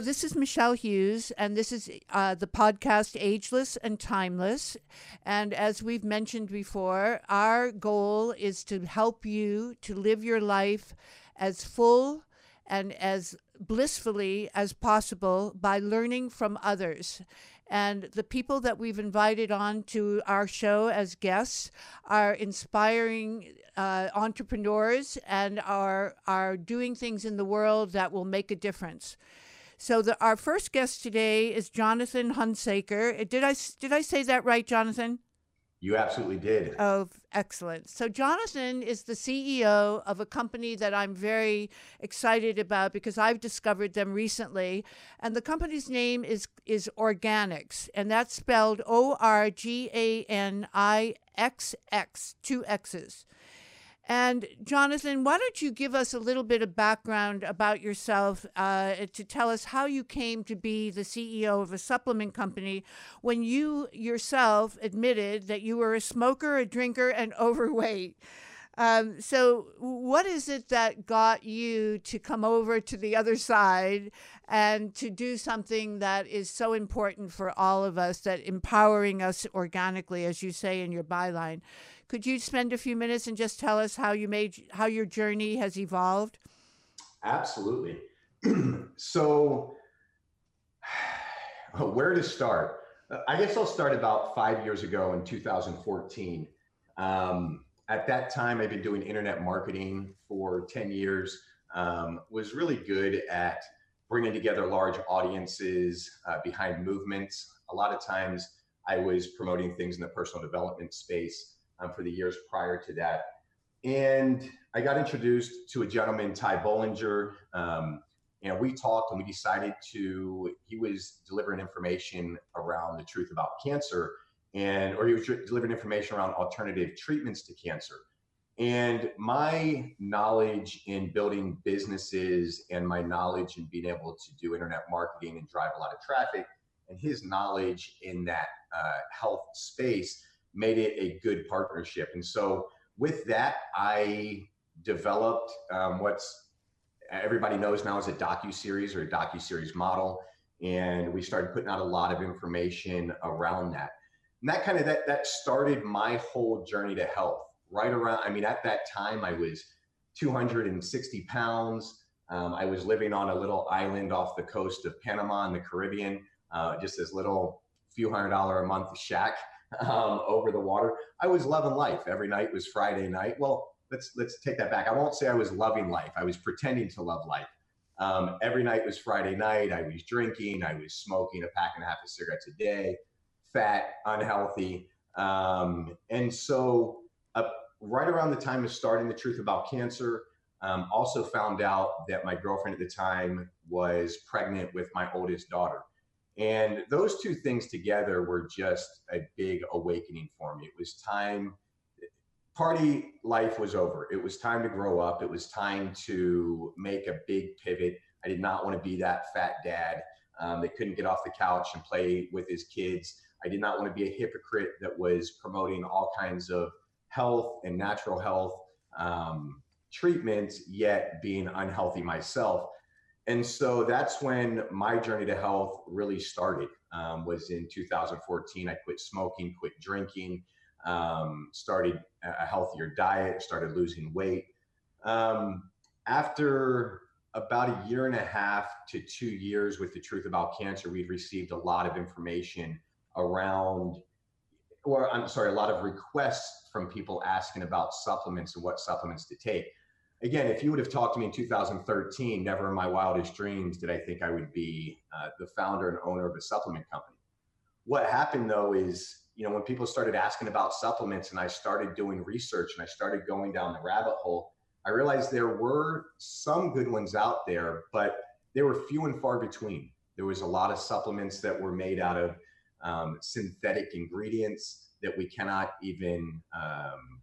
Hello, this is Michelle Hughes, and this is uh, the podcast Ageless and Timeless. And as we've mentioned before, our goal is to help you to live your life as full and as blissfully as possible by learning from others. And the people that we've invited on to our show as guests are inspiring uh, entrepreneurs and are, are doing things in the world that will make a difference. So the, our first guest today is Jonathan Hunsaker. Uh, Did I did I say that right, Jonathan? You absolutely did. Oh, excellent. So Jonathan is the CEO of a company that I'm very excited about because I've discovered them recently, and the company's name is is Organixx, and that's spelled O R G A N I X X, two X's. And Jonathan, why don't you give us a little bit of background about yourself uh, to tell us how you came to be the CEO of a supplement company when you yourself admitted that you were a smoker, a drinker, and overweight? Um, so, what is it that got you to come over to the other side and to do something that is so important for all of us, that empowering us organically, as you say in your byline? Could you spend a few minutes and just tell us how you made how your journey has evolved? Absolutely. so, where to start? I guess I'll start about five years ago in 2014. Um, at that time, I've been doing internet marketing for 10 years, um, was really good at bringing together large audiences uh, behind movements. A lot of times, I was promoting things in the personal development space um, for the years prior to that. And I got introduced to a gentleman, Ty Bollinger, um, and we talked and we decided to, he was delivering information around the truth about cancer and, or he was delivering information around alternative treatments to cancer. And my knowledge in building businesses and my knowledge in being able to do internet marketing and drive a lot of traffic and his knowledge in that uh, health space made it a good partnership. And so with that, I developed um, what's everybody knows now is a docu series or a docu series model, and we started putting out a lot of information around that. And that kind of that that started my whole journey to health. Right around, I mean, at that time I was 260 pounds. Um, I was living on a little island off the coast of Panama in the Caribbean, uh, just this little few hundred dollar a month shack um, over the water. I was loving life. Every night was Friday night. Well, let's let's take that back. I won't say I was loving life. I was pretending to love life. Um, every night was Friday night. I was drinking. I was smoking a pack and a half of cigarettes a day, fat, unhealthy. Um, and so, uh, right around the time of starting the truth about cancer, um, also found out that my girlfriend at the time was pregnant with my oldest daughter. And those two things together were just a big awakening for me. It was time, party life was over. It was time to grow up. It was time to make a big pivot. I did not want to be that fat dad um, that couldn't get off the couch and play with his kids. I did not want to be a hypocrite that was promoting all kinds of health and natural health um, treatments, yet being unhealthy myself. And so that's when my journey to health really started. Um, was in 2014. I quit smoking, quit drinking, um, started a healthier diet, started losing weight. Um, after about a year and a half to two years with the truth about cancer, we've received a lot of information around, or I'm sorry, a lot of requests from people asking about supplements and what supplements to take. Again, if you would have talked to me in 2013, never in my wildest dreams did I think I would be uh, the founder and owner of a supplement company. What happened though is, you know, when people started asking about supplements and I started doing research and I started going down the rabbit hole, I realized there were some good ones out there, but they were few and far between. There was a lot of supplements that were made out of um, synthetic ingredients that we cannot even um,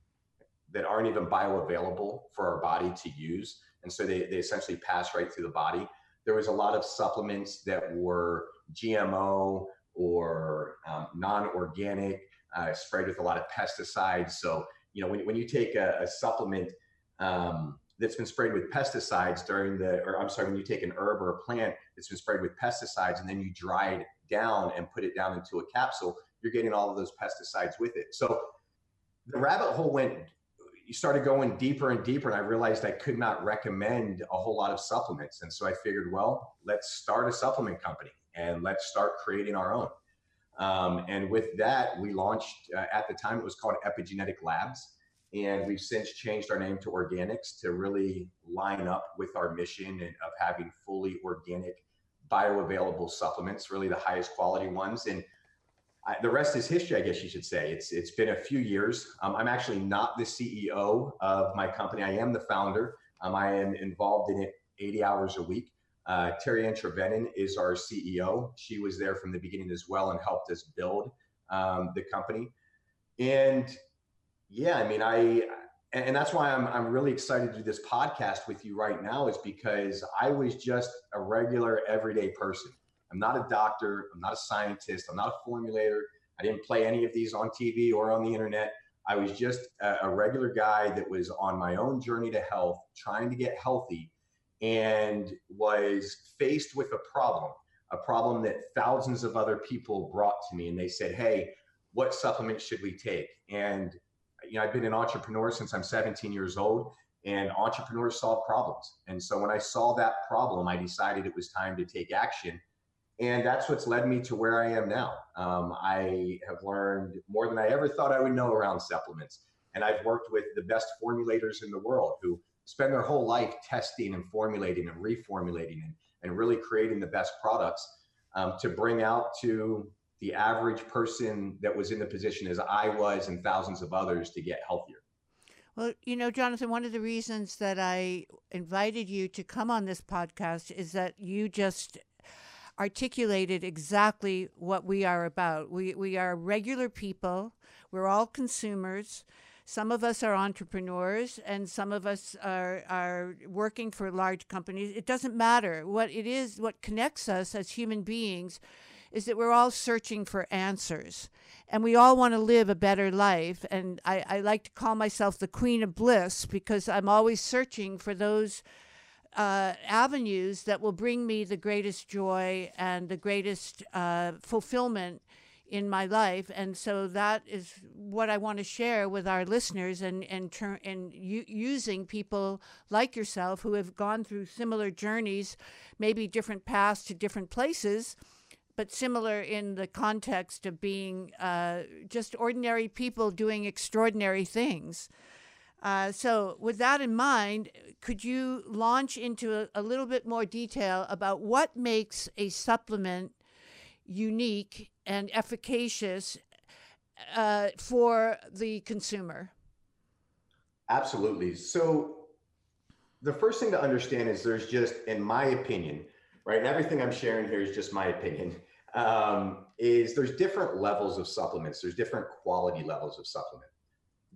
that aren't even bioavailable for our body to use, and so they, they essentially pass right through the body. There was a lot of supplements that were GMO or um, non-organic, uh, sprayed with a lot of pesticides. So you know when, when you take a, a supplement um, that's been sprayed with pesticides during the, or I'm sorry, when you take an herb or a plant that's been sprayed with pesticides and then you dry it down and put it down into a capsule, you're getting all of those pesticides with it. So the rabbit hole went, started going deeper and deeper, and I realized I could not recommend a whole lot of supplements. And so I figured, well, let's start a supplement company and let's start creating our own. Um, and with that, we launched, uh, at the time, it was called Epigenetic Labs and we've since changed our name to Organixx to really line up with our mission of having fully organic, bioavailable supplements, really the highest quality ones. And I, the rest is history, I guess you should say. It's it's been a few years. Um, I'm actually not the CEO of my company. I am the founder. Um, I am involved in it 80 hours a week. Uh, Terry Ann Trevenin is our CEO. She was there from the beginning as well and helped us build um, the company. And yeah, I mean, I and, that's why I'm I'm really excited to do this podcast with you right now is because I was just a regular everyday person. I'm not a doctor, I'm not a scientist, I'm not a formulator. I didn't play any of these on TV or on the internet. I was just a, regular guy that was on my own journey to health, trying to get healthy and was faced with a problem, a problem that thousands of other people brought to me and they said, "Hey, what supplements should we take?" And you know, I've been an entrepreneur since I'm 17 years old, and entrepreneurs solve problems. And so when I saw that problem, I decided it was time to take action. And that's what's led me to where I am now. Um, I have learned more than I ever thought I would know around supplements. And I've worked with the best formulators in the world who spend their whole life testing and formulating and reformulating and, and really creating the best products um, to bring out to the average person that was in the position as I was and thousands of others to get healthier. Well, you know, Jonathan, one of the reasons that I invited you to come on this podcast is that you just articulated exactly what we are about. We, we are regular people, we're all consumers. Some of us are entrepreneurs and some of us are, are working for large companies. It doesn't matter. What it is, what connects us as human beings is that we're all searching for answers and we all want to live a better life. And I, I like to call myself the queen of bliss because I'm always searching for those uh, avenues that will bring me the greatest joy and the greatest uh, fulfillment in my life. And so that is what I want to share with our listeners and, and, ter- and u- using people like yourself who have gone through similar journeys, maybe different paths to different places but similar in the context of being uh, just ordinary people doing extraordinary things. Uh, so, with that in mind, could you launch into a, a, little bit more detail about what makes a supplement unique and efficacious uh, for the consumer? Absolutely. So, the first thing to understand is there's just, in my opinion, right, and everything I'm sharing here is just my opinion um, is there's different levels of supplements. There's different quality levels of supplement.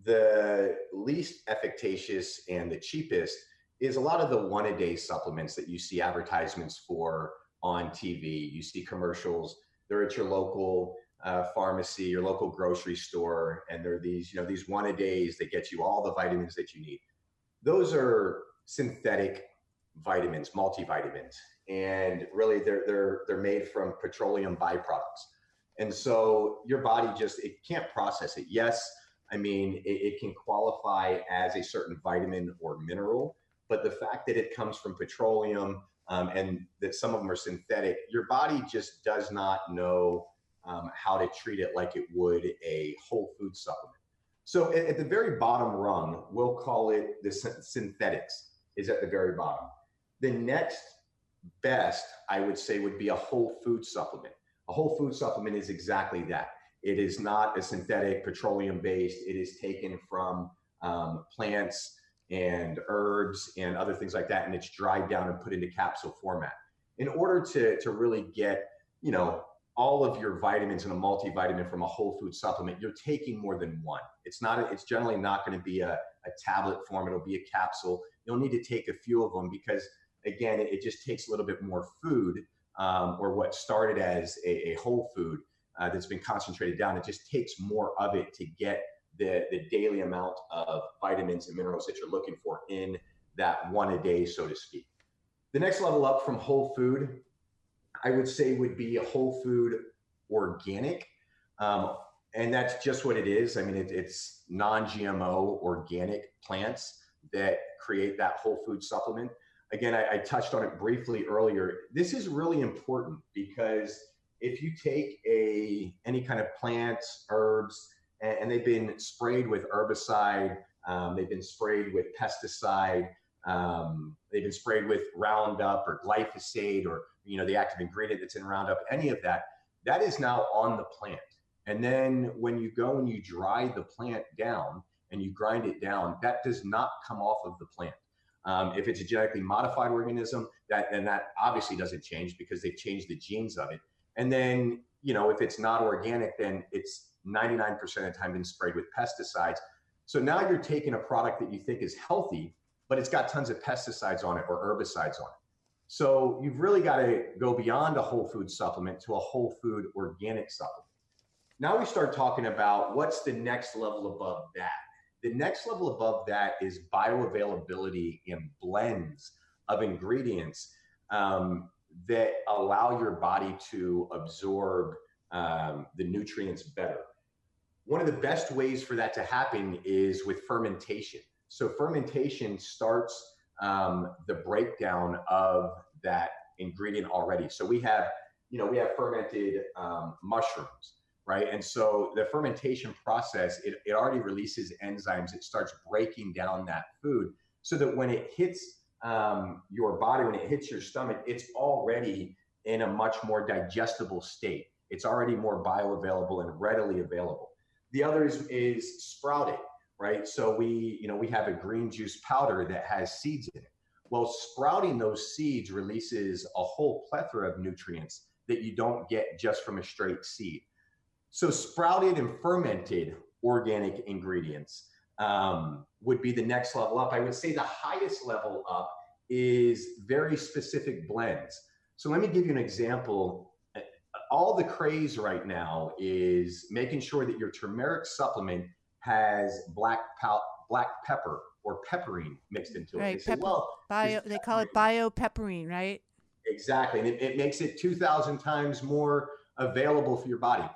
The least efficacious and the cheapest is a lot of the one a day supplements that you see advertisements for on TV. You see commercials. They're at your local uh, pharmacy, your local grocery store, and they're these, you know, these one a days that get you all the vitamins that you need. Those are synthetic vitamins, multivitamins, and really they're they're they're made from petroleum byproducts. And so your body just it can't process it. Yes, I mean, it, it can qualify as a certain vitamin or mineral, but the fact that it comes from petroleum um, and that some of them are synthetic, your body just does not know um, how to treat it like it would a whole food supplement. So at, at the very bottom rung, we'll call it the synthetics is at the very bottom. The next best, I would say, would be a whole food supplement. A whole food supplement is exactly that. It is not a synthetic petroleum based. It is taken from um, plants and herbs and other things like that, and it's dried down and put into capsule format. In order to to really get you know all of your vitamins in a multivitamin from a whole food supplement, you're taking more than one. It's not. A, it's generally not going to be a, a tablet form. It'll be a capsule. You'll need to take a few of them because again, it, it just takes a little bit more food um, or what started as a, a whole food uh, that's been concentrated down. It just takes more of it to get the, the daily amount of vitamins and minerals that you're looking for in that one a day, so to speak. The next level up from whole food, I would say, would be a whole food organic. Um, and that's just what it is. I mean, it, it's non GMO organic plants that create that whole food supplement. Again, I, I touched on it briefly earlier. This is really important because if you take a any kind of plants, herbs, and, and they've been sprayed with herbicide, um, they've been sprayed with pesticide, um, they've been sprayed with Roundup or glyphosate or you know the active ingredient that's in Roundup, any of that, that is now on the plant. And then when you go and you dry the plant down and you grind it down, that does not come off of the plant. Um, if it's a genetically modified organism, that then that obviously doesn't change because they've changed the genes of it. And then, you know, if it's not organic, then it's 99% of the time been sprayed with pesticides. So now you're taking a product that you think is healthy, but it's got tons of pesticides on it or herbicides on it. So you've really got to go beyond a whole food supplement to a whole food organic supplement. Now we start talking about what's the next level above that. The next level above that is bioavailability in blends of ingredients um, that allow your body to absorb um, the nutrients better. One of the best ways for that to happen is with fermentation. So, fermentation starts um, the breakdown of that ingredient already. So, we have, you know, we have fermented um, mushrooms, right? And so the fermentation process, it, it already releases enzymes. It starts breaking down that food so that when it hits um, your body, when it hits your stomach, it's already in a much more digestible state. It's already more bioavailable and readily available. The other is, is sprouting, right? So we, you know, we have a green juice powder that has seeds in it. Well, sprouting those seeds releases a whole plethora of nutrients that you don't get just from a straight seed. So sprouted and fermented organic ingredients um, would be the next level up. I would say the highest level up is very specific blends. So let me give you an example. All the craze right now is making sure that your turmeric supplement has black pal- black pepper or pepperine mixed into right, it. They say, well, Bio, they call it biopepperine, right? Exactly. And it, it makes it 2,000 times more available for your body.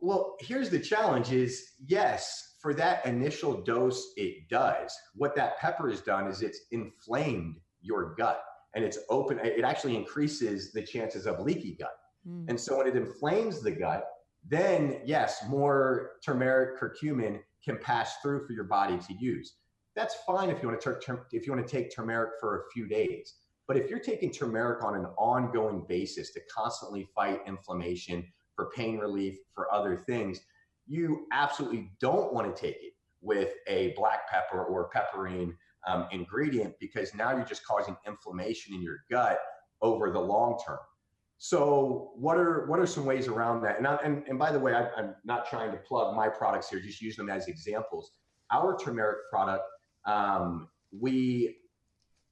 Well, here's the challenge is yes, for that initial dose, it does. What that pepper has done is it's inflamed your gut and it's open. It actually increases the chances of leaky gut. Mm. And so when it inflames the gut, then yes, more turmeric curcumin can pass through for your body to use. That's fine if you want to tur- if you want to take turmeric for a few days. But if you're taking turmeric on an ongoing basis to constantly fight inflammation, for pain relief, for other things, you absolutely don't want to take it with a black pepper or pepperine um, ingredient because now you're just causing inflammation in your gut over the long term. So what are what are some ways around that? And I, and, and by the way, I, I'm not trying to plug my products here; just use them as examples. Our turmeric product, um, we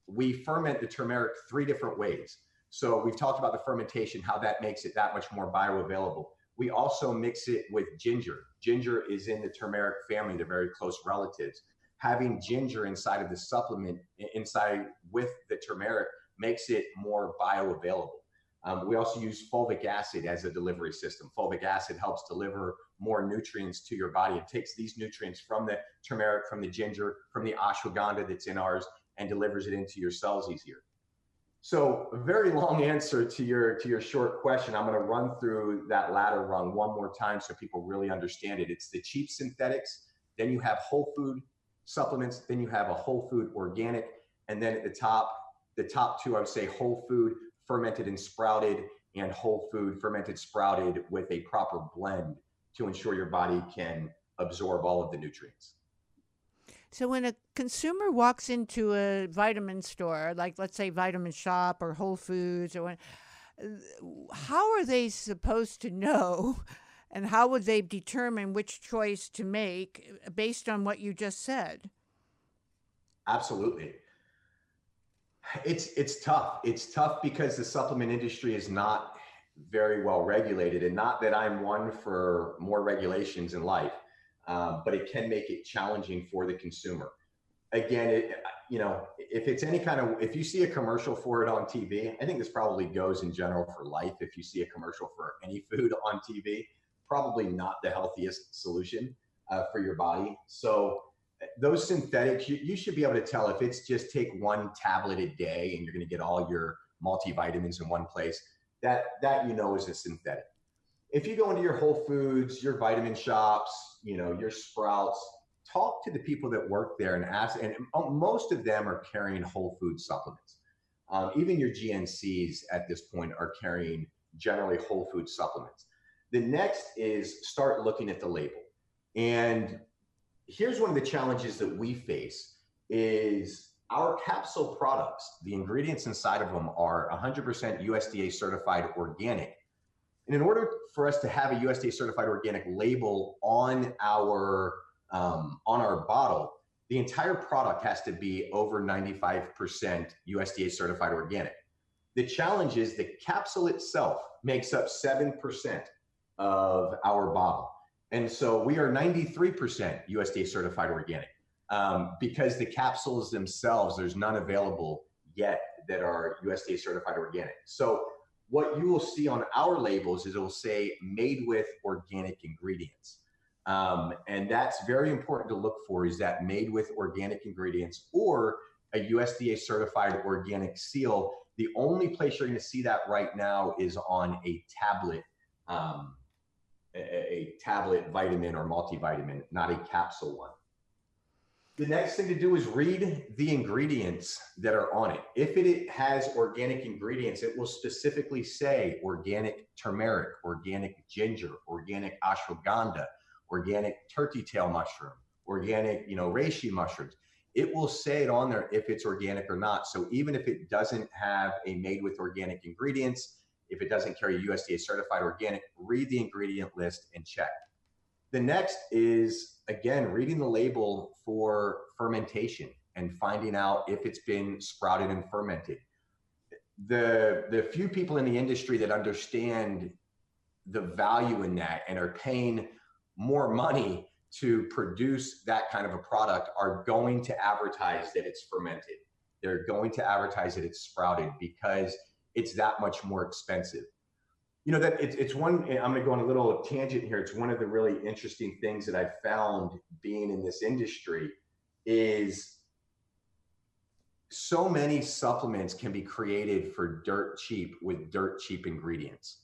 we ferment the turmeric three different ways. So we've talked about the fermentation, how that makes it that much more bioavailable. We also mix it with ginger. Ginger is in the turmeric family, they're very close relatives. Having ginger inside of the supplement, inside with the turmeric, makes it more bioavailable. Um, we also use fulvic acid as a delivery system. Fulvic acid helps deliver more nutrients to your body. It takes these nutrients from the turmeric, from the ginger, from the ashwagandha that's in ours, and delivers it into your cells easier. So, a very long answer to your to your short question. I'm going to run through that ladder rung one more time so people really understand it. It's the cheap synthetics, then you have whole food supplements, then you have a whole food organic, and then at the top, the top two I would say whole food fermented and sprouted and whole food fermented sprouted with a proper blend to ensure your body can absorb all of the nutrients. So when a consumer walks into a vitamin store, like let's say Vitamin Shoppe or Whole Foods, or how are they supposed to know, and how would they determine which choice to make uh, based on what you just said? Absolutely. It's it's tough. It's tough because the supplement industry is not very well regulated, and not that I'm one for more regulations in life um, but it can make it challenging for the consumer. Again, it, you know, if it's any kind of, if you see a commercial for it on TV, I think this probably goes in general for life. If you see a commercial for any food on TV, probably not the healthiest solution uh, for your body. So those synthetics, you, you should be able to tell if it's just take one tablet a day and you're going to get all your multivitamins in one place. That that you know is a synthetic if you go into your Whole Foods, your vitamin shops, you know, your Sprouts, talk to the people that work there and ask. And most of them are carrying whole food supplements. Um, even your GNCs at this point are carrying generally whole food supplements. The next is start looking at the label. And here's one of the challenges that we face is our capsule products, the ingredients inside of them are 100% USDA certified organic and in order for us to have a USDA certified organic label on our um, on our bottle, the entire product has to be over 95% USDA certified organic. The challenge is the capsule itself makes up 7% of our bottle. And so we are 93% USDA certified organic um, because the capsules themselves, there's none available yet that are USDA certified organic. So what you will see on our labels is it will say made with organic ingredients. Um, and that's very important to look for is that made with organic ingredients or a USDA certified organic seal. The only place you're going to see that right now is on a tablet, um, a, a tablet vitamin or multivitamin, not a capsule one. The next thing to do is read the ingredients that are on it. If it has organic ingredients, it will specifically say organic turmeric, organic ginger, organic ashwagandha, organic turkey tail mushroom, organic, you know, reishi mushrooms. It will say it on there if it's organic or not. So even if it doesn't have a made with organic ingredients, if it doesn't carry USDA certified organic, read the ingredient list and check. The next is again reading the label for fermentation and finding out if it's been sprouted and fermented. The the few people in the industry that understand the value in that and are paying more money to produce that kind of a product are going to advertise that it's fermented. They're going to advertise that it's sprouted because it's that much more expensive you know that it's, it's one i'm going to go on a little tangent here. It's one of the really interesting things that i've found being in this industry is so many supplements can be created for dirt cheap with dirt cheap ingredients.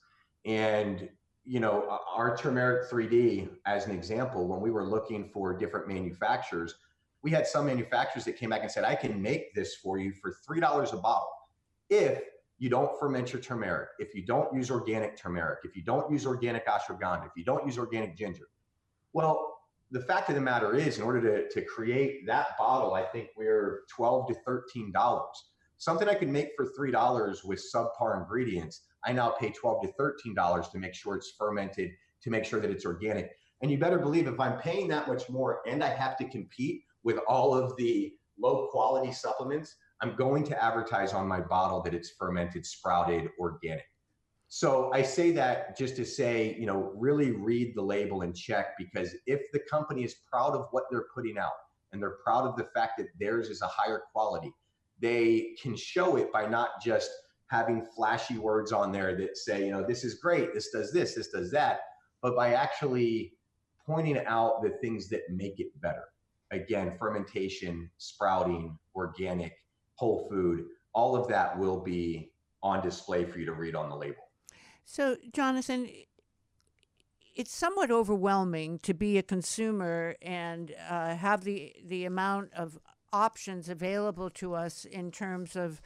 And you know our turmeric 3d as an example when we were looking for different manufacturers we had some manufacturers that came back and said i can make this for you for $3 a bottle if you don't ferment your turmeric, if you don't use organic turmeric, if you don't use organic ashwagandha, if you don't use organic ginger, well, the fact of the matter is, in order to, to create that bottle, I think we're 12 to $13. Something I could make for $3 with subpar ingredients, I now pay 12 to $13 to make sure it's fermented, to make sure that it's organic. And you better believe if I'm paying that much more and I have to compete with all of the low quality supplements, I'm going to advertise on my bottle that it's fermented, sprouted, organic. So I say that just to say, you know, really read the label and check because if the company is proud of what they're putting out and they're proud of the fact that theirs is a higher quality, they can show it by not just having flashy words on there that say, you know, this is great, this does this, this does that, but by actually pointing out the things that make it better. Again, fermentation, sprouting, organic, whole food, all of that will be on display for you to read on the label. So, Jonathan, it's somewhat overwhelming to be a consumer and uh, have the the amount of options available to us in terms of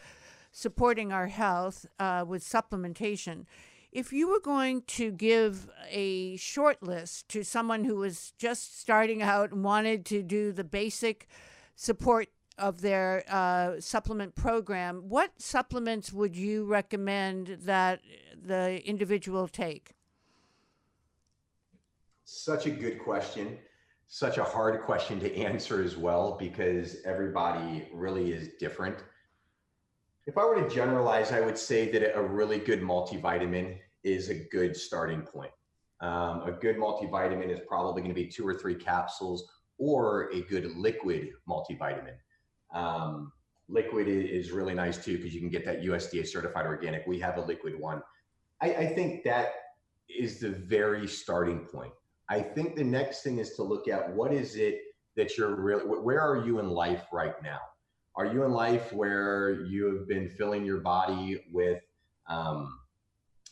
supporting our health uh, with supplementation. If you were going to give a short list to someone who was just starting out and wanted to do the basic support of their uh, supplement program, what supplements would you recommend that the individual take? Such a good question. Such a hard question to answer as well because everybody really is different. If I were to generalize, I would say that a really good multivitamin is a good starting point. Um, a good multivitamin is probably going to be two or three capsules or a good liquid multivitamin. Um, liquid is really nice too because you can get that USDA certified organic. We have a liquid one. I, I think that is the very starting point. I think the next thing is to look at what is it that you're really, where are you in life right now? Are you in life where you have been filling your body with um,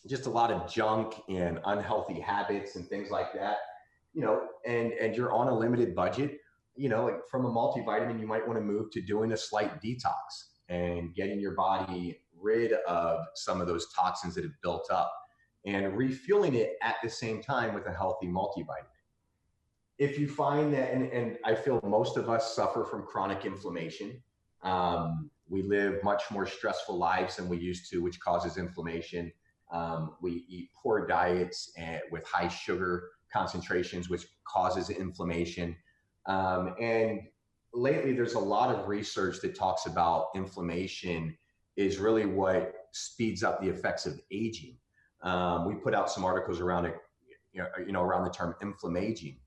just a lot of junk and unhealthy habits and things like that? You know, and and you're on a limited budget. You know, like from a multivitamin, you might want to move to doing a slight detox and getting your body rid of some of those toxins that have built up and refueling it at the same time with a healthy multivitamin. If you find that, and, and I feel most of us suffer from chronic inflammation, um, we live much more stressful lives than we used to, which causes inflammation. Um, we eat poor diets and with high sugar concentrations, which causes inflammation. Um, and lately, there's a lot of research that talks about inflammation is really what speeds up the effects of aging. Um, we put out some articles around it, you know, you know, around the term inflammaging.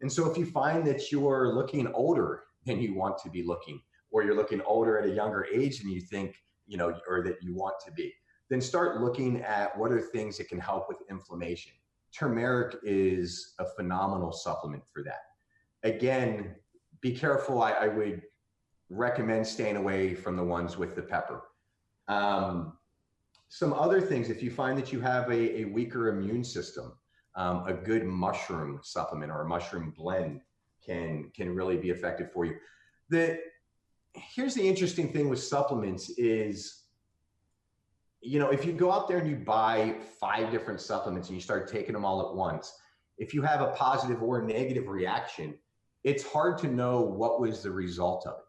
And so, if you find that you're looking older than you want to be looking, or you're looking older at a younger age than you think, you know, or that you want to be, then start looking at what are things that can help with inflammation. Turmeric is a phenomenal supplement for that. Again, be careful. I, I would recommend staying away from the ones with the pepper. Um, some other things, if you find that you have a, a weaker immune system, um, a good mushroom supplement or a mushroom blend can can really be effective for you. The here's the interesting thing with supplements is you know if you go out there and you buy five different supplements and you start taking them all at once if you have a positive or negative reaction it's hard to know what was the result of it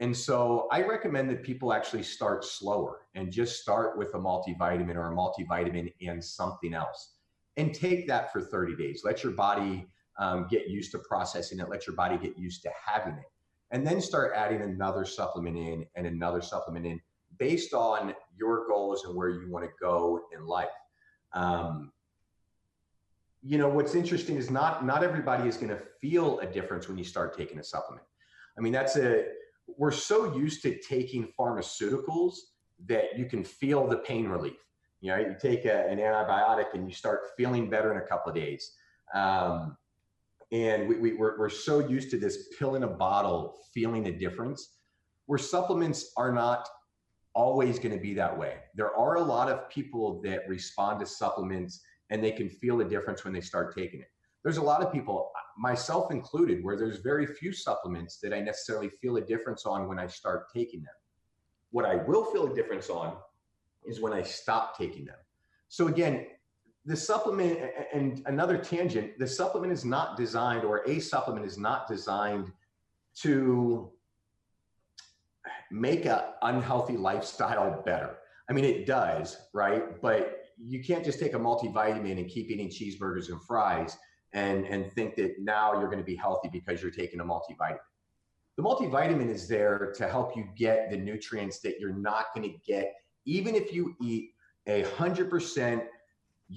and so I recommend that people actually start slower and just start with a multivitamin or a multivitamin and something else and take that for 30 days. Let your body um, get used to processing it, let your body get used to having it. And then start adding another supplement in and another supplement in based on your goals and where you want to go in life. Um, you know what's interesting is not not everybody is going to feel a difference when you start taking a supplement. I mean that's a we're so used to taking pharmaceuticals that you can feel the pain relief. You know, you take a, an antibiotic and you start feeling better in a couple of days. Um, and we, we, we're, we're so used to this pill in a bottle feeling a difference, where supplements are not always going to be that way. There are a lot of people that respond to supplements and they can feel a difference when they start taking it there's a lot of people, myself included, where there's very few supplements that I necessarily feel a difference on when I start taking them. What I will feel a difference on is when I stop taking them. So again, the supplement and another tangent, the supplement is not designed or a supplement is not designed to make an unhealthy lifestyle better. I mean, it does, right? But you can't just take a multivitamin and keep eating cheeseburgers and fries and, and think that now you're going to be healthy because you're taking a multivitamin. The multivitamin is there to help you get the nutrients that you're not going to get, even if you eat a 100%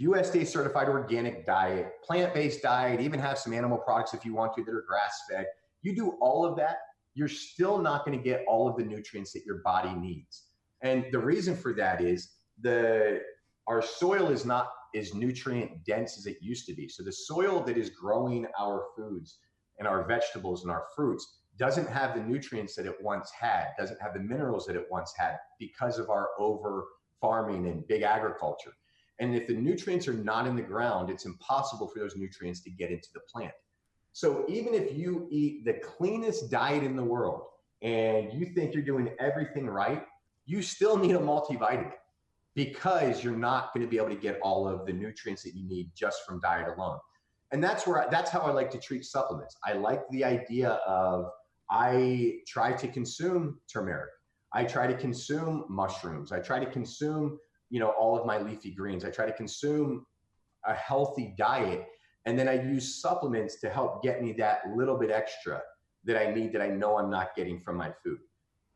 USDA certified organic diet, plant based diet, even have some animal products if you want to that are grass fed. You do all of that, you're still not going to get all of the nutrients that your body needs. And the reason for that is the our soil is not as nutrient dense as it used to be. So the soil that is growing our foods and our vegetables and our fruits doesn't have the nutrients that it once had, doesn't have the minerals that it once had because of our over farming and big agriculture. And if the nutrients are not in the ground, it's impossible for those nutrients to get into the plant. So even if you eat the cleanest diet in the world and you think you're doing everything right, you still need a multivitamin because you're not going to be able to get all of the nutrients that you need just from diet alone. And that's where I, that's how I like to treat supplements. I like the idea of I try to consume turmeric. I try to consume mushrooms. I try to consume, you know, all of my leafy greens. I try to consume a healthy diet and then I use supplements to help get me that little bit extra that I need that I know I'm not getting from my food.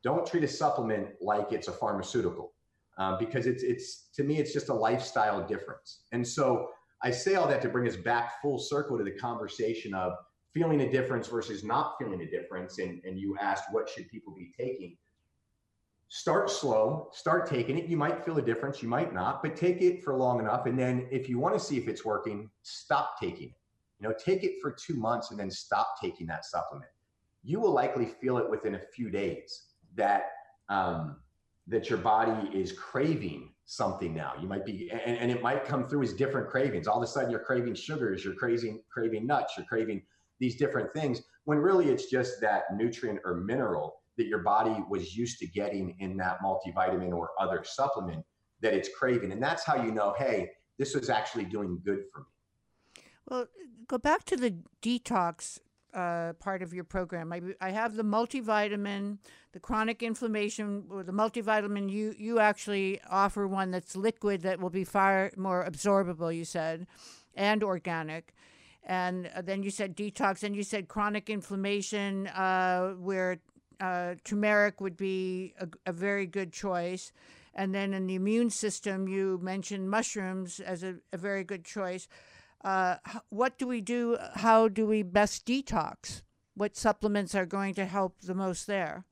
Don't treat a supplement like it's a pharmaceutical uh, because it's it's to me it's just a lifestyle difference. And so I say all that to bring us back full circle to the conversation of feeling a difference versus not feeling a difference. And, and you asked what should people be taking. Start slow, start taking it. You might feel a difference, you might not, but take it for long enough. And then if you want to see if it's working, stop taking it. You know, take it for two months and then stop taking that supplement. You will likely feel it within a few days that um, that your body is craving something now. You might be, and, and, it might come through as different cravings. All of a sudden, you're craving sugars, you're craving craving nuts, you're craving these different things. When really, it's just that nutrient or mineral that your body was used to getting in that multivitamin or other supplement that it's craving, and that's how you know, hey, this was actually doing good for me. Well, go back to the detox uh, part of your program. I, I have the multivitamin, the chronic inflammation, or the multivitamin. You you actually offer one that's liquid that will be far more absorbable. You said, and organic. And uh, then you said detox, and you said chronic inflammation, uh, where uh, turmeric would be a, a very good choice. And then in the immune system, you mentioned mushrooms as a, a very good choice uh, what do we do? How do we best detox? What supplements are going to help the most there?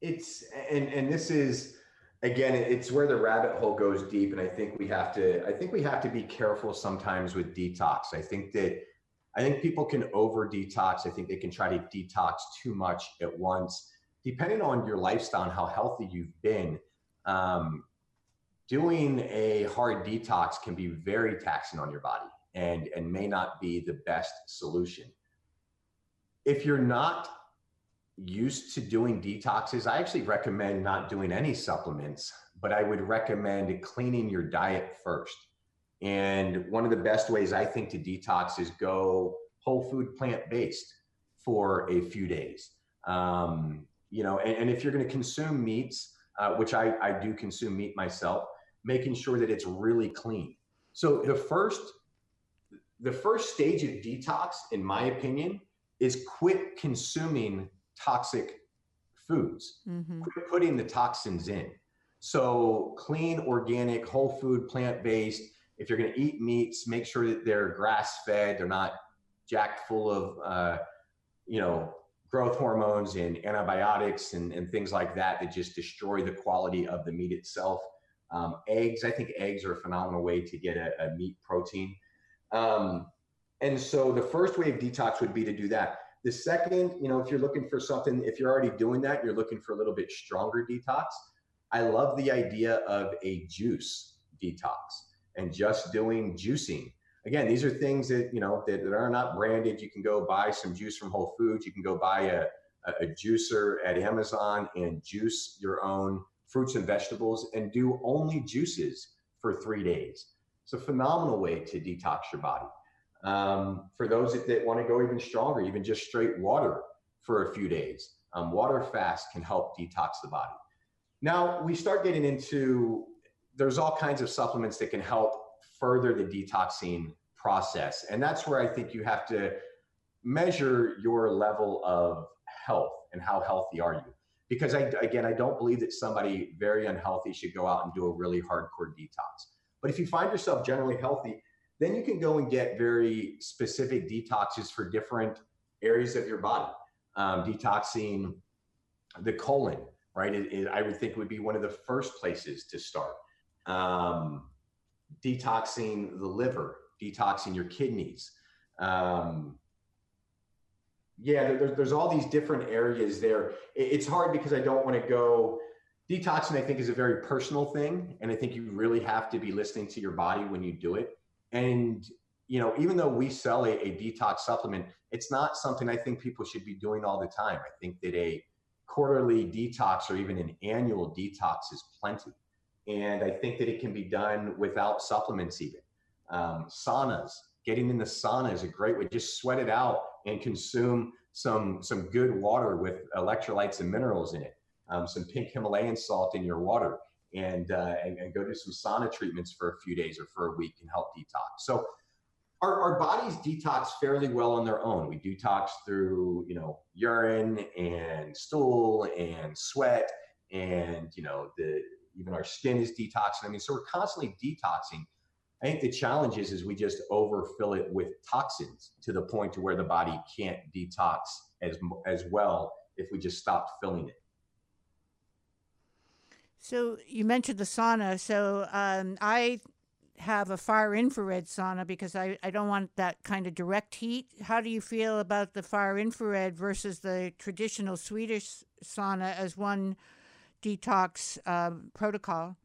It's and and this is again it's where the rabbit hole goes deep and i think we have to i think we have to be careful sometimes with detox i think that i think people can over detox i think they can try to detox too much at once depending on your lifestyle and how healthy you've been um, doing a hard detox can be very taxing on your body and and may not be the best solution. If you're not used to doing detoxes i actually recommend not doing any supplements but i would recommend cleaning your diet first. And one of the best ways i think to detox is go whole food plant based for a few days. Um, you know and, and if you're going to consume meats uh, which I, I do consume meat myself making sure that it's really clean. So the first the first stage of detox in my opinion is quit consuming toxic foods. Mm-hmm. Quit putting the toxins in. So clean, organic, whole food, plant-based. If you're going to eat meats, make sure that they're grass-fed. They're not jacked full of, uh, you know, growth hormones and antibiotics and, and things like that that just destroy the quality of the meat itself. Um, eggs, I think eggs are a phenomenal way to get a, a meat protein. Um, and so the first way of detox would be to do that. The second, you know, if you're looking for something, if you're already doing that, you're looking for a little bit stronger detox. I love the idea of a juice detox and just doing juicing. Again, these are things that, you know, that, that are not branded. You can go buy some juice from Whole Foods. You can go buy a, a juicer at Amazon and juice your own fruits and vegetables and do only juices for three days. It's a phenomenal way to detox your body. Um, for those that, that want to go even stronger, even just straight water for a few days, um, water fast can help detox the body. Now we start getting into there's all kinds of supplements that can help further the detoxing process, and that's where I think you have to measure your level of health and how healthy are you because I, again, I don't believe that somebody very unhealthy should go out and do a really hardcore detox. But if you find yourself generally healthy, then you can go and get very specific detoxes for different areas of your body. Um, detoxing the colon, right? It, it, I would think would be one of the first places to start. um, detoxing the liver, detoxing your kidneys. Um, yeah, there, there's all these different areas there. It's hard because I don't want to go. Detoxing, I think, is a very personal thing, and I think you really have to be listening to your body when you do it. And you know, even though we sell a, a detox supplement, it's not something I think people should be doing all the time. I think that a quarterly detox or even an annual detox is plenty. And I think that it can be done without supplements, even. Um, saunas, getting in the sauna is a great way. Just sweat it out and consume some, some good water with electrolytes and minerals in it. Um, some pink Himalayan salt in your water and, uh, and, and go do some sauna treatments for a few days or for a week and help detox. So our, our bodies detox fairly well on their own. We detox through, you know, urine and stool and sweat and, you know, the even our skin is detoxing. I mean, so we're constantly detoxing. I think the challenge is, is we just overfill it with toxins to the point to where the body can't detox as, as well if we just stopped filling it. So you mentioned the sauna. So um, I have a far infrared sauna because I, I don't want that kind of direct heat. How do you feel about the far infrared versus the traditional Swedish sauna as one detox uh, protocol?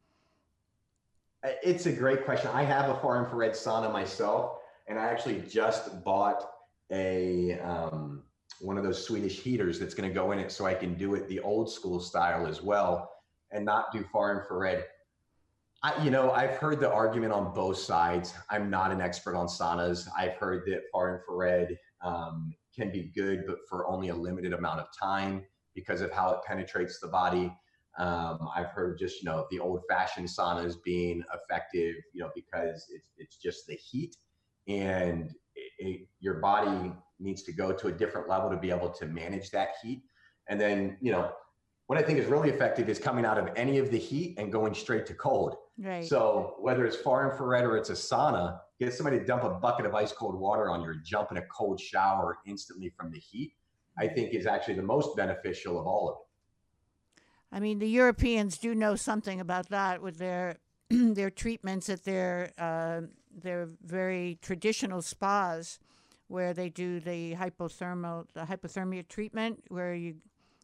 It's a great question. I have a far infrared sauna myself, and I actually just bought a um, one of those Swedish heaters that's going to go in it, so I can do it the old school style as well, and not do far infrared I, you know, I've heard the argument on both sides. I'm not an expert on saunas. I've heard that far infrared um, can be good, but for only a limited amount of time because of how it penetrates the body. Um, I've heard just you know the old-fashioned saunas being effective, you know, because it's it's just the heat, and it, it, your body needs to go to a different level to be able to manage that heat. And then you know what I think is really effective is coming out of any of the heat and going straight to cold. Right. So whether it's far infrared or it's a sauna, get somebody to dump a bucket of ice cold water on you or jump in a cold shower instantly from the heat, I think is actually the most beneficial of all of it. I mean, the Europeans do know something about that with their their treatments at their uh, their very traditional spas, where they do the hypothermal the hypothermia treatment, where you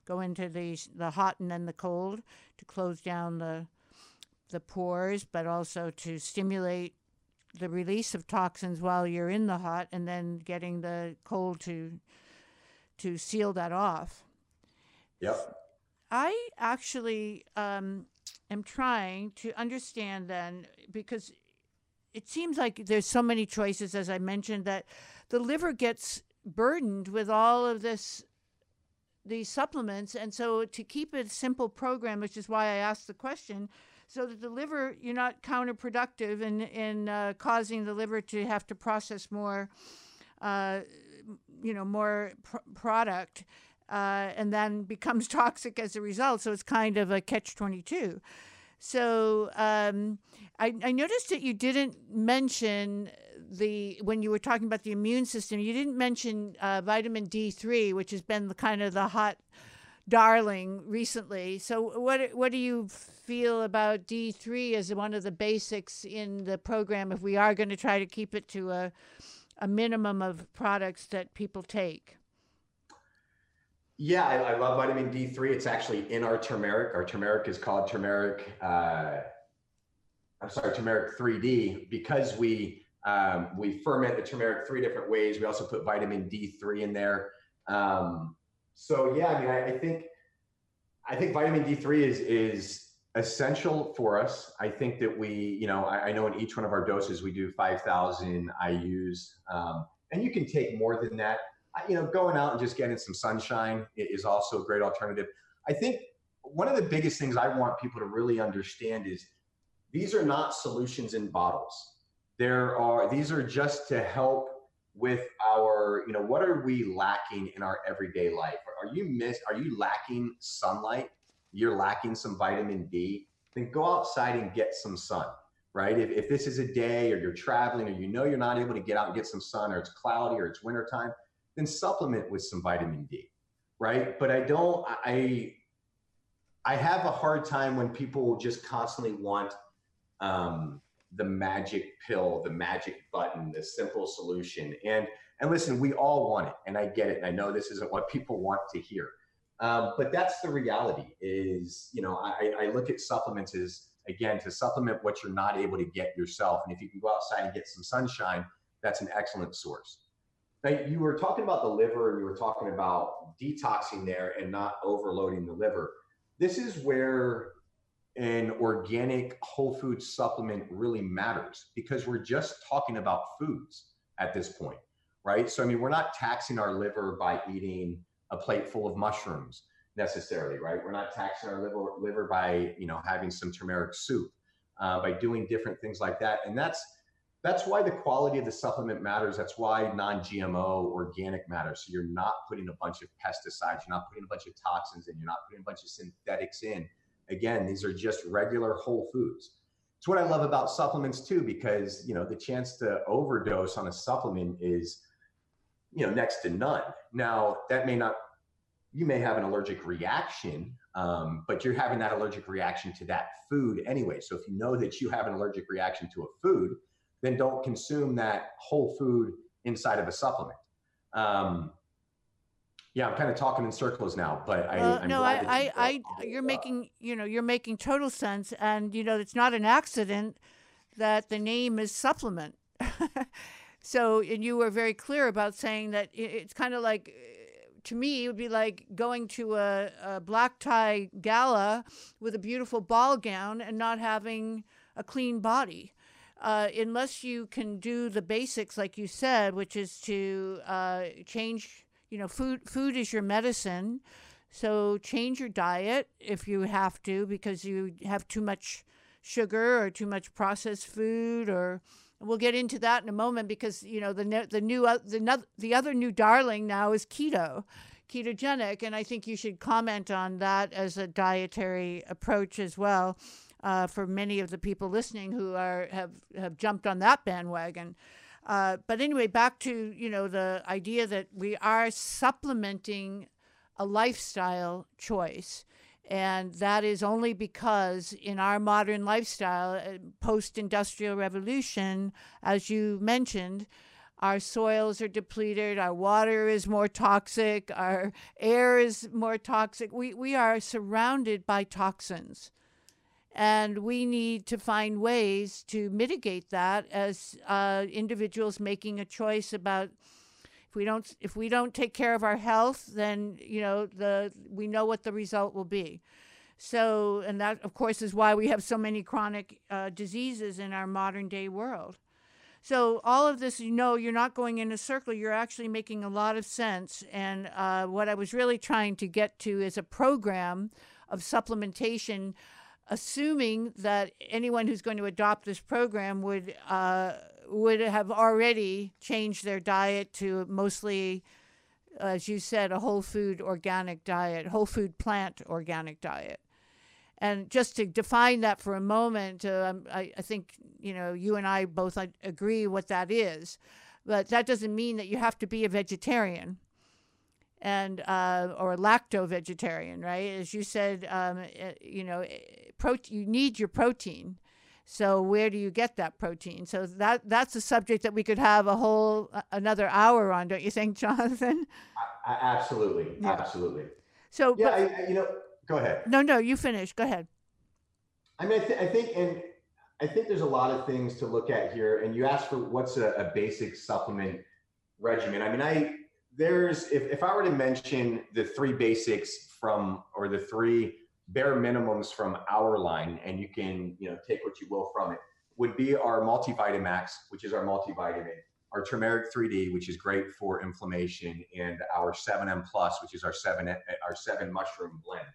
go into the the hot and then the cold to close down the the pores, but also to stimulate the release of toxins while you're in the hot, and then getting the cold to to seal that off. Yep. I actually um, am trying to understand then because it seems like there's so many choices, as I mentioned, that the liver gets burdened with all of this these supplements. And so to keep a simple program, which is why I asked the question, so that the liver, you're not counterproductive in, in uh, causing the liver to have to process more, uh, you know, more pr- product. Uh, and then becomes toxic as a result. So it's kind of a catch 22. So um, I, I, noticed that you didn't mention the when you were talking about the immune system, you didn't mention uh, vitamin D3, which has been the kind of the hot darling recently. So what what do you feel about D3 as one of the basics in the program if we are going to try to keep it to a a minimum of products that people take? Yeah, I, I love vitamin D3. It's actually in our turmeric. Our turmeric is called turmeric. Uh, I'm sorry, turmeric 3D because we um, we ferment the turmeric three different ways. We also put vitamin D3 in there. Um, so yeah, I mean, I, I, think I think vitamin D3 is is essential for us. I think that we, you know, I, I know in each one of our doses we do 5,000 IU's, um, and you can take more than that. You know, going out and just getting some sunshine is also a great alternative. I think one of the biggest things I want people to really understand is these are not solutions in bottles. There are these are just to help with our you know what are we lacking in our everyday life? Are you miss are you lacking sunlight? You're lacking some vitamin d? Then go outside and get some sun right? If, if this is a day or you're traveling or you know you're not able to get out and get some sun or it's cloudy or it's wintertime then supplement with some vitamin d right but i don't i i have a hard time when people just constantly want um, the magic pill, the magic button, the simple solution. And and listen, we all want it, and I get it. And I know this isn't what people want to hear, um, but that's the reality. Is you know, I, I look at supplements as again to supplement what you're not able to get yourself. And if you can go outside and get some sunshine, that's an excellent source. Now, you were talking about the liver, and you were talking about detoxing there and not overloading the liver. This is where an organic whole food supplement really matters because we're just talking about foods at this point, right? So, I mean, we're not taxing our liver by eating a plate full of mushrooms necessarily, right? We're not taxing our liver, liver by, you know, having some turmeric soup, uh, by doing different things like that. And that's, that's why the quality of the supplement matters. That's why non-GMO organic matters. So you're not putting a bunch of pesticides, you're not putting a bunch of toxins in, you're not putting a bunch of synthetics in Again, these are just regular whole foods. It's what I love about supplements too, because you know the chance to overdose on a supplement is, you know, next to none. Now that may not, you may have an allergic reaction, um, but you're having that allergic reaction to that food anyway. So if you know that you have an allergic reaction to a food, then don't consume that whole food inside of a supplement. Um, yeah, I'm kind of talking in circles now, but I no, I, I, I, you're making, you know, you're making total sense, and you know, it's not an accident that the name is supplement. so, and you were very clear about saying that it's kind of like, uh, to me, it would be like going to a, a black tie gala with a beautiful ball gown and not having a clean body. Uh, unless you can do the basics, like you said, which is to uh, change you know, food food is your medicine. So change your diet if you have to because you have too much sugar or too much processed food or we'll get into that in a moment because you know the the new uh, the the other new darling now is keto ketogenic and I think you should comment on that as a dietary approach as well uh, for many of the people listening who are have have jumped on that bandwagon. Uh, but anyway, back to you know the idea that we are supplementing a lifestyle choice, and that is only because in our modern lifestyle, uh, post-industrial revolution, as you mentioned, our soils are depleted, our water is more toxic, our air is more toxic. We we are surrounded by toxins and we need to find ways to mitigate that as uh, individuals making a choice about if we don't if we don't take care of our health then you know the we know what the result will be. So and that of course is why we have so many chronic uh, diseases in our modern day world. So all of this you know you're not going in a circle you're actually making a lot of sense. And uh, what i was really trying to get to is a program of supplementation assuming that anyone who's going to adopt this program would uh, would have already changed their diet to mostly, as you said, a whole food organic diet, whole food plant organic diet. And just to define that for a moment, uh, I, I think you know you and I both agree what that is, but that doesn't mean that you have to be a vegetarian and uh, or lacto vegetarian, right? As you said, um, eh, you know, eh, protein. You need your protein. So where do you get that protein? So that that's a subject that we could have a whole uh, another hour on, don't you think, Jonathan? I, I, absolutely, yeah. absolutely. So yeah, but, I, you know, go ahead. No, no, you finish. Go ahead. I mean, I, th- I think, and I think there's a lot of things to look at here. And you asked for what's a, a basic supplement regimen. I mean, I there's if, if I were to mention the three basics from or the three bare minimums from our line, and you can you know take what you will from it, would be our multivitamax, which is our multivitamin, our turmeric 3D, which is great for inflammation, and our 7M plus, which is our seven our seven mushroom blend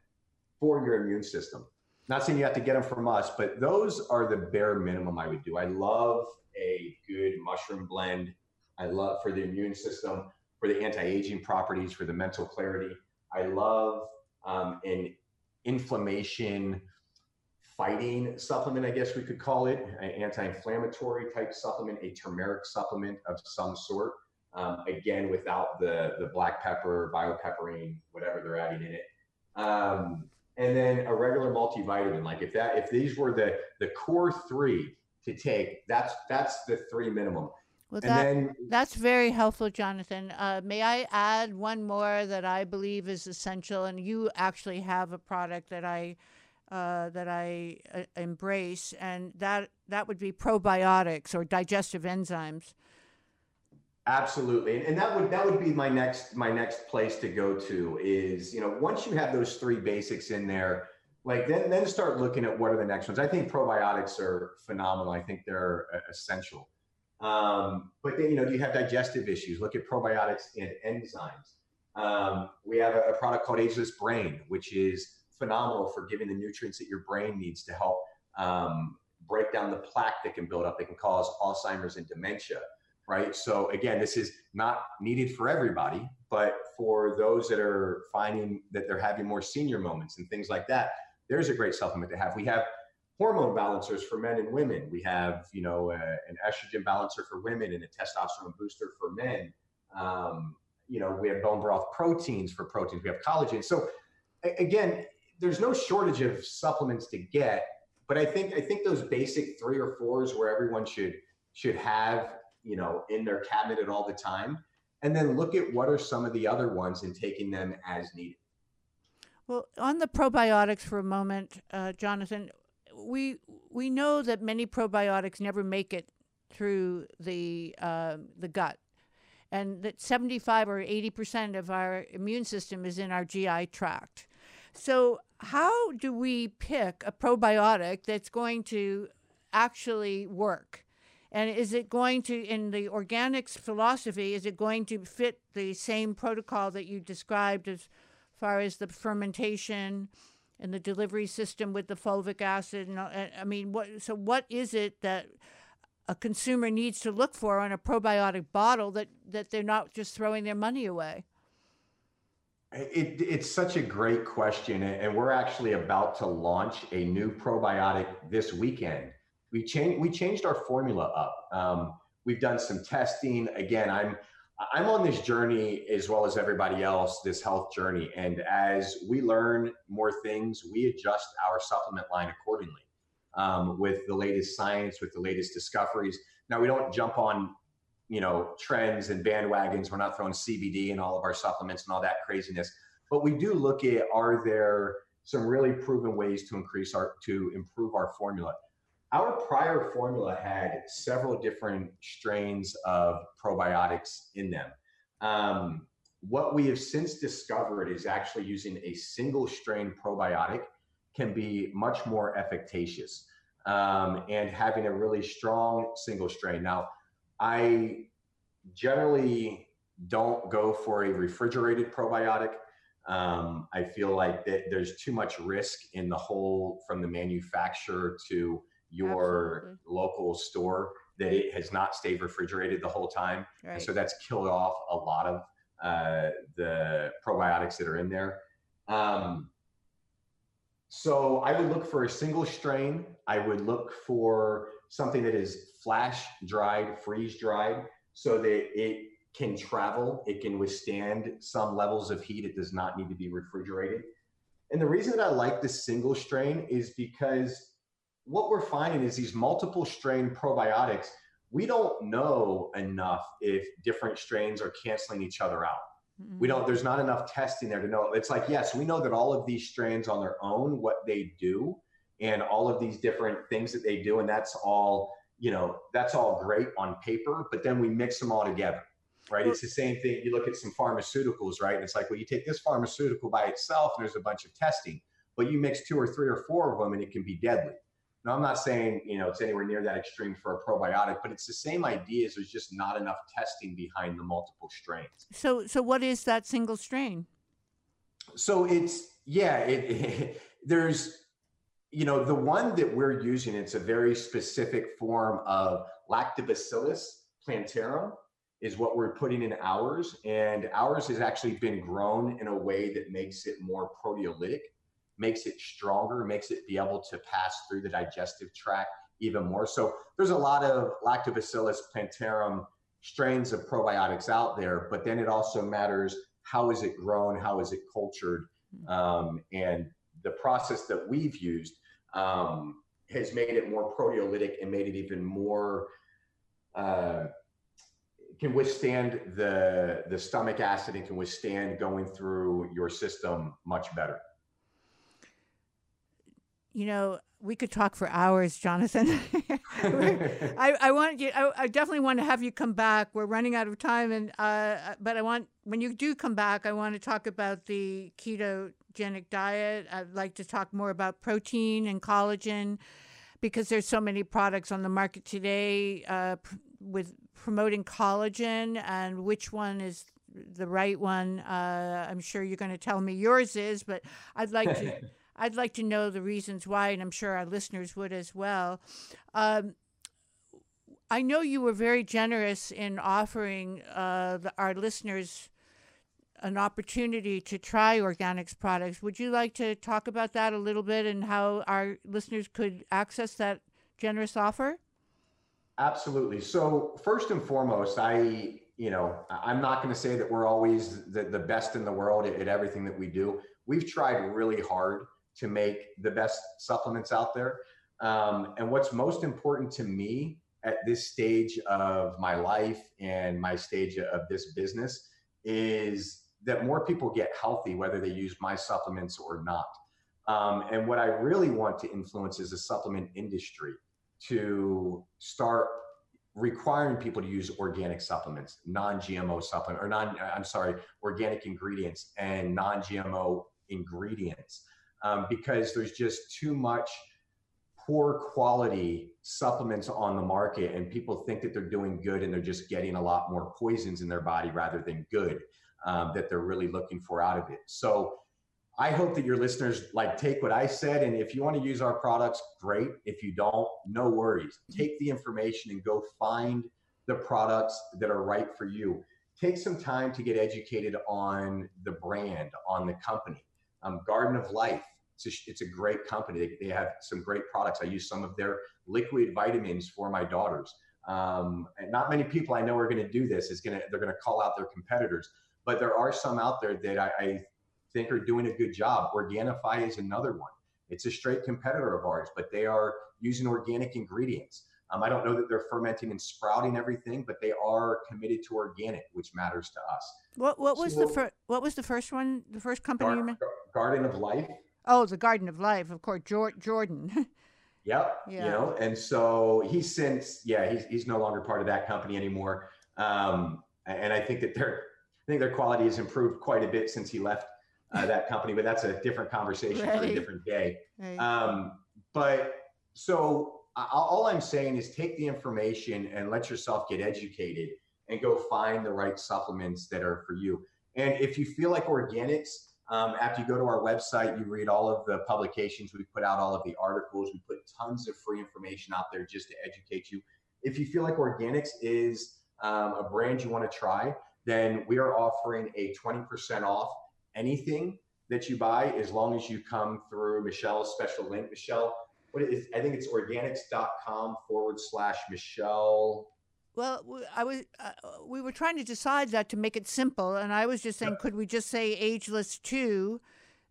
for your immune system. Not saying you have to get them from us, but those are the bare minimum I would do. I love a good mushroom blend. I love for the immune system for the anti-aging properties, for the mental clarity. I love um, an inflammation fighting supplement, I guess we could call it, an anti-inflammatory type supplement, a turmeric supplement of some sort. Um, again, without the the black pepper, biopepperine, whatever they're adding in it. Um, and then a regular multivitamin. Like if that if these were the the core three to take, that's that's the three minimum. Well, And that, then that's very helpful, Jonathan. Uh, may I add one more that I believe is essential, and you actually have a product that I uh, that I uh, embrace, and that that would be probiotics or digestive enzymes. Absolutely, and, and that would that would be my next my next place to go to is you know once you have those three basics in there, like then then start looking at what are the next ones. I think probiotics are phenomenal. I think they're uh, essential. Um, but then you know, do you have digestive issues? Look at probiotics and enzymes. Um, we have a, a product called Ageless Brain, which is phenomenal for giving the nutrients that your brain needs to help um, break down the plaque that can build up that can cause Alzheimer's and dementia right? So again, this is not needed for everybody, but for those that are finding that they're having more senior moments and things like that, there's a great supplement to have. We have hormone balancers for men and women. We have, you know, an estrogen balancer for women and a testosterone booster for men. Um, you know, we have bone broth proteins for proteins. We have collagen. So a- again, there's no shortage of supplements to get, but I think I think those basic three or fours where everyone should should have you know in their cabinet all the time and then look at what are some of the other ones and taking them as needed Well, on the probiotics for a moment, uh, Jonathan, we we know that many probiotics never make it through the uh, the gut, and that seventy five or eighty percent of our immune system is in our GI tract. So, how do we pick a probiotic that's going to actually work? And is it going to, in the Organixx philosophy, is it going to fit the same protocol that you described as far as the fermentation and the delivery system with the fulvic acid? And, I mean, what? So, what is it that a consumer needs to look for on a probiotic bottle that that they're not just throwing their money away? it, it's such a great question and we're actually about to launch a new probiotic this weekend we changed we changed our formula up um, we've done some testing again i'm i'm on this journey as well as everybody else this health journey. And as we learn more things we adjust our supplement line accordingly um, with the latest science with the latest discoveries. Now we don't jump on you know trends and bandwagons. We're not throwing cbd in all of our supplements and all that craziness. But we do look at are there some really proven ways to increase our to improve our formula our prior formula had several different strains of probiotics in them um, what we have since discovered is actually using a single strain probiotic can be much more efficacious um, and having a really strong single strain now I generally don't go for a refrigerated probiotic. Um, I feel like that there's too much risk in the whole from the manufacturer to your local store that it has not stayed refrigerated the whole time. And so that's killed off a lot of uh, the probiotics that are in there. Um, so I would look for a single strain. I would look for something that is flash dried, freeze dried, so that it can travel, it can withstand some levels of heat. It does not need to be refrigerated. And the reason that I like this single strain is because what we're finding is these multiple strain probiotics, we don't know enough if different strains are canceling each other out. We don't there's not enough testing there to know. It's like yes we know that all of these strains on their own what they do and all of these different things that they do and that's all you know that's all great on paper but then we mix them all together right? It's the same thing you look at some pharmaceuticals right? And it's like well you take this pharmaceutical by itself and there's a bunch of testing but you mix two or three or four of them and it can be deadly now i'm not saying you know it's anywhere near that extreme for a probiotic but it's the same ideas. there's just not enough testing behind the multiple strains So, so what is that single strain? so it's yeah it, there's you know the one that we're using it's a very specific form of lactobacillus plantarum is what we're putting in ours and ours has actually been grown in a way that makes it more proteolytic makes it stronger makes it be able to pass through the digestive tract even more so there's a lot of lactobacillus plantarum strains of probiotics out there but then it also matters how is it grown how is it cultured um, and the process that we've used um, has made it more proteolytic and made it even more uh, can withstand the the stomach acid and can withstand going through your system much better. You know, we could talk for hours, Jonathan. I, I want you. I, I definitely want to have you come back. We're running out of time, and uh, but I want when you do come back, I want to talk about the ketogenic diet. I'd like to talk more about protein and collagen because there's so many products on the market today uh, pr- with promoting collagen, and which one is the right one. Uh, I'm sure you're going to tell me yours is, but I'd like to. I'd like to know the reasons why, and I'm sure our listeners would as well. Um, I know you were very generous in offering uh, the, our listeners an opportunity to try Organixx products. Would you like to talk about that a little bit and how our listeners could access that generous offer? Absolutely. So first and foremost, I you know I'm not going to say that we're always the, the best in the world at, at everything that we do. We've tried really hard to make the best supplements out there. Um, and what's most important to me at this stage of my life and my stage of this business is that more people get healthy, whether they use my supplements or not. Um, and what I really want to influence is the supplement industry to start requiring people to use organic supplements, non-GMO supplement, or non, I'm sorry, organic ingredients and non-GMO ingredients um, because there's just too much poor quality supplements on the market and people think that they're doing good and they're just getting a lot more poisons in their body rather than good um, that they're really looking for out of it. So i hope that your listeners like take what i said and if you want to use our products great. If you don't no worries. Take the information and go find the products that are right for you. Take some time to get educated on the brand on the company um, Garden of Life. It's a, it's a great company. They, they have some great products. I use some of their liquid vitamins for my daughters. Um, and not many people I know are going to do this. Is going to they're going to call out their competitors, but there are some out there that I, I think are doing a good job. Organifi is another one. It's a straight competitor of ours, but they are using organic ingredients. Um, I don't know that they're fermenting and sprouting everything, but they are committed to organic, which matters to us. What What was the So- first What was the first one? The first company you Gar- mentioned? Garden of Life. Oh, the Garden of Life, of course. Jor- Jordan. Yep. Yeah. You know, and so he's since, yeah, he's he's no longer part of that company anymore. Um, and I think that their I think their quality has improved quite a bit since he left uh, that company, but that's a different conversation for a different day. Right. Um, but so all I'm saying is take the information and let yourself get educated and go find the right supplements that are for you. And if you feel like Organixx, um, after you go to our website, you read all of the publications. We put out all of the articles. We put tons of free information out there just to educate you. If you feel like Organixx is um, a brand you want to try, then we are offering a 20% off anything that you buy as long as you come through Michelle's special link. Michelle, what is I think it's Organixx.com forward slash Michelle. Well, I was uh, we were trying to decide that to make it simple, and I was just saying, Yep. could we just say ageless two,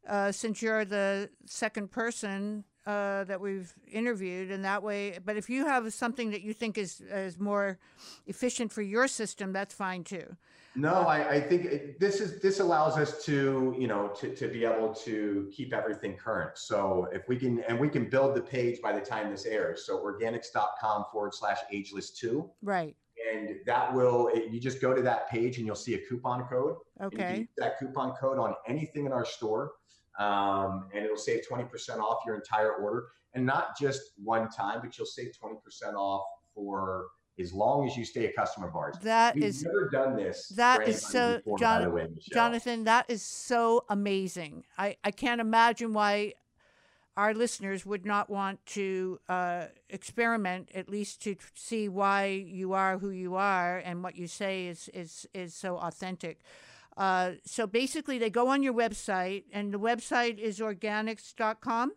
uh, since you're the second person uh, that we've interviewed, and that way. But if you have something that you think is is more efficient for your system, that's fine too. No, I, I think it, this is this allows us to you know to, to be able to keep everything current. So if we can and we can build the page by the time this airs. So Organixx.com forward slash ageless two. Right. And that will you just go to that page and you'll see a coupon code. And you can Okay. use that coupon code on anything in our store, um, and it'll save twenty percent off your entire order, and not just one time, but you'll save twenty percent off for as long as you stay a customer of ours. That We've is never done this. that is so- before, Jon- by the way, Jonathan, that is so amazing. I, I can't imagine why our listeners would not want to uh, experiment, at least to see why you are who you are and what you say is, is, is so authentic. Uh, so basically, they go on your website, and the website is Organixx.com.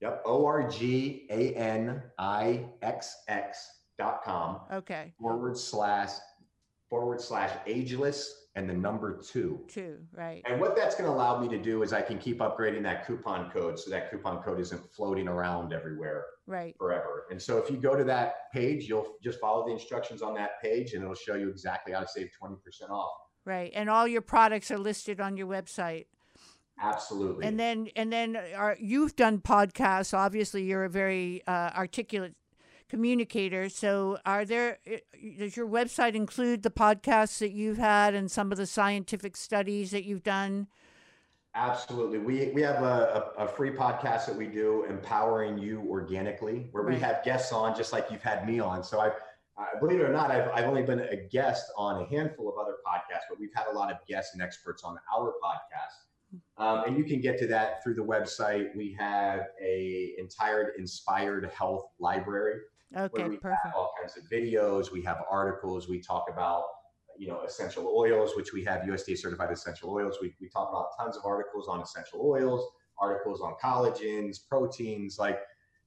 Yep. O R G A N I X X dot com Okay. forward slash forward slash ageless and the number two. Two, right? And what that's going to allow me to do is I can keep upgrading that coupon code so that coupon code isn't floating around everywhere Right. forever. And so if you go to that page, you'll just follow the instructions on that page and it'll show you exactly how to save 20% off. Right. And all your products are listed on your website. Absolutely. And then and then are, you've done podcasts. Obviously, you're a very uh, articulate communicator. So, are there does your website include the podcasts that you've had and some of the scientific studies that you've done? Absolutely. We, we have a, a, a free podcast that we do, Empowering You Organically, where we have guests on just like you've had me on. So I, I believe it or not, I've, I've only been a guest on a handful of other podcasts, but we've had a lot of guests and experts on our podcast. Um, and you can get to that through the website. We have a entire inspired health library Okay, where we perfect. have all kinds of videos. We have articles. We talk about, you know, essential oils, which we have USDA certified essential oils. We, we talk about tons of articles on essential oils, articles on collagens, proteins. Like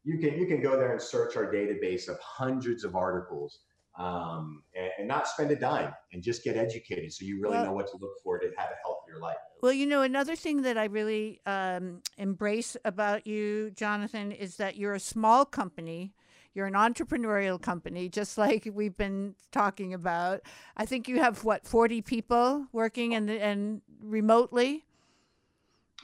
you can you can go there and search our database of hundreds of articles um, and, and not spend a dime and just get educated so you really Well- know what to look for to have a healthier life. Well, you know, another thing that I really um, embrace about you, Jonathan, is that you're a small company. You're an entrepreneurial company, just like we've been talking about. I think you have what 40 people working and and remotely.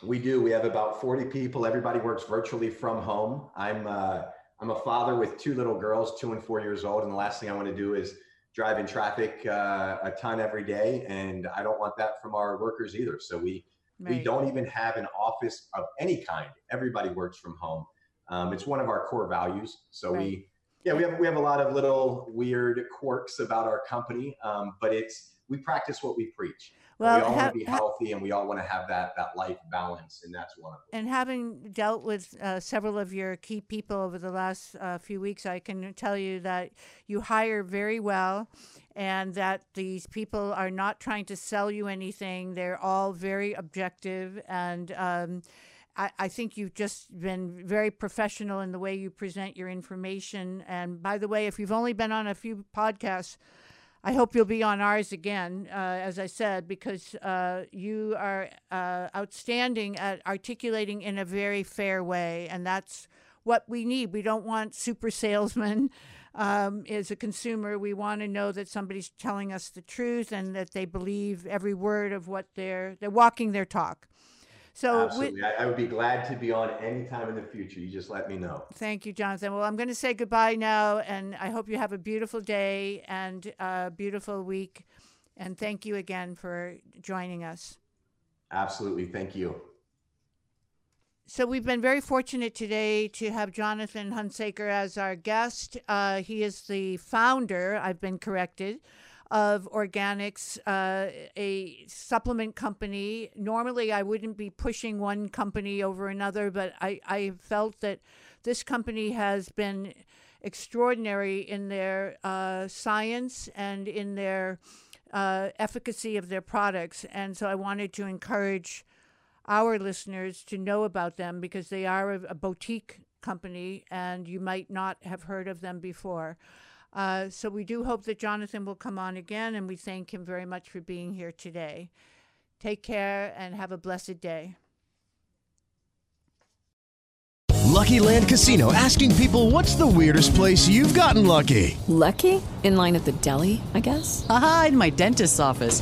We do. We have about 40 people. Everybody works virtually from home. I'm uh, I'm a father with two little girls, two and four years old, and the last thing I want to do is drive in traffic uh, a ton every day, and I don't want that from our workers either. So we we don't even have an office of any kind. Everybody works from home. Um, it's one of our core values. So Right. we yeah we have we have a lot of little weird quirks about our company, um, but it's we practice what we preach. Well, we all ha- want to be ha- healthy, and we all want to have that that life balance, and that's one of them. And having dealt with uh, several of your key people over the last uh, few weeks, I can tell you that you hire very well and that these people are not trying to sell you anything. They're all very objective. And um, I, I think you've just been very professional in the way you present your information. And by the way, if you've only been on a few podcasts, I hope you'll be on ours again, uh, as I said, because uh, you are uh, outstanding at articulating in a very fair way, and that's what we need. We don't want super salesmen. Um, as a consumer, we want to know that somebody's telling us the truth and that they believe every word of what they're they're walking their talk. So, Absolutely. I, I would be glad to be on any time in the future. You just let me know. Thank you, Jonathan. Well, I'm going to say goodbye now, and I hope you have a beautiful day and a beautiful week. And thank you again for joining us. Absolutely. Thank you. So we've been very fortunate today to have Jonathan Hunsaker as our guest. Uh, he is the founder, I've been corrected, of Organixx, uh, a supplement company. Normally, I wouldn't be pushing one company over another, but I, I felt that this company has been extraordinary in their uh, science and in their uh, efficacy of their products. And so I wanted to encourage our listeners to know about them because they are a, a boutique company and you might not have heard of them before. Uh, so we do hope that Jonathan will come on again and we thank him very much for being here today. Take care and have a blessed day. Lucky Land Casino asking people what's the weirdest place you've gotten lucky? Lucky? In line at the deli, I guess? Aha, in my dentist's office.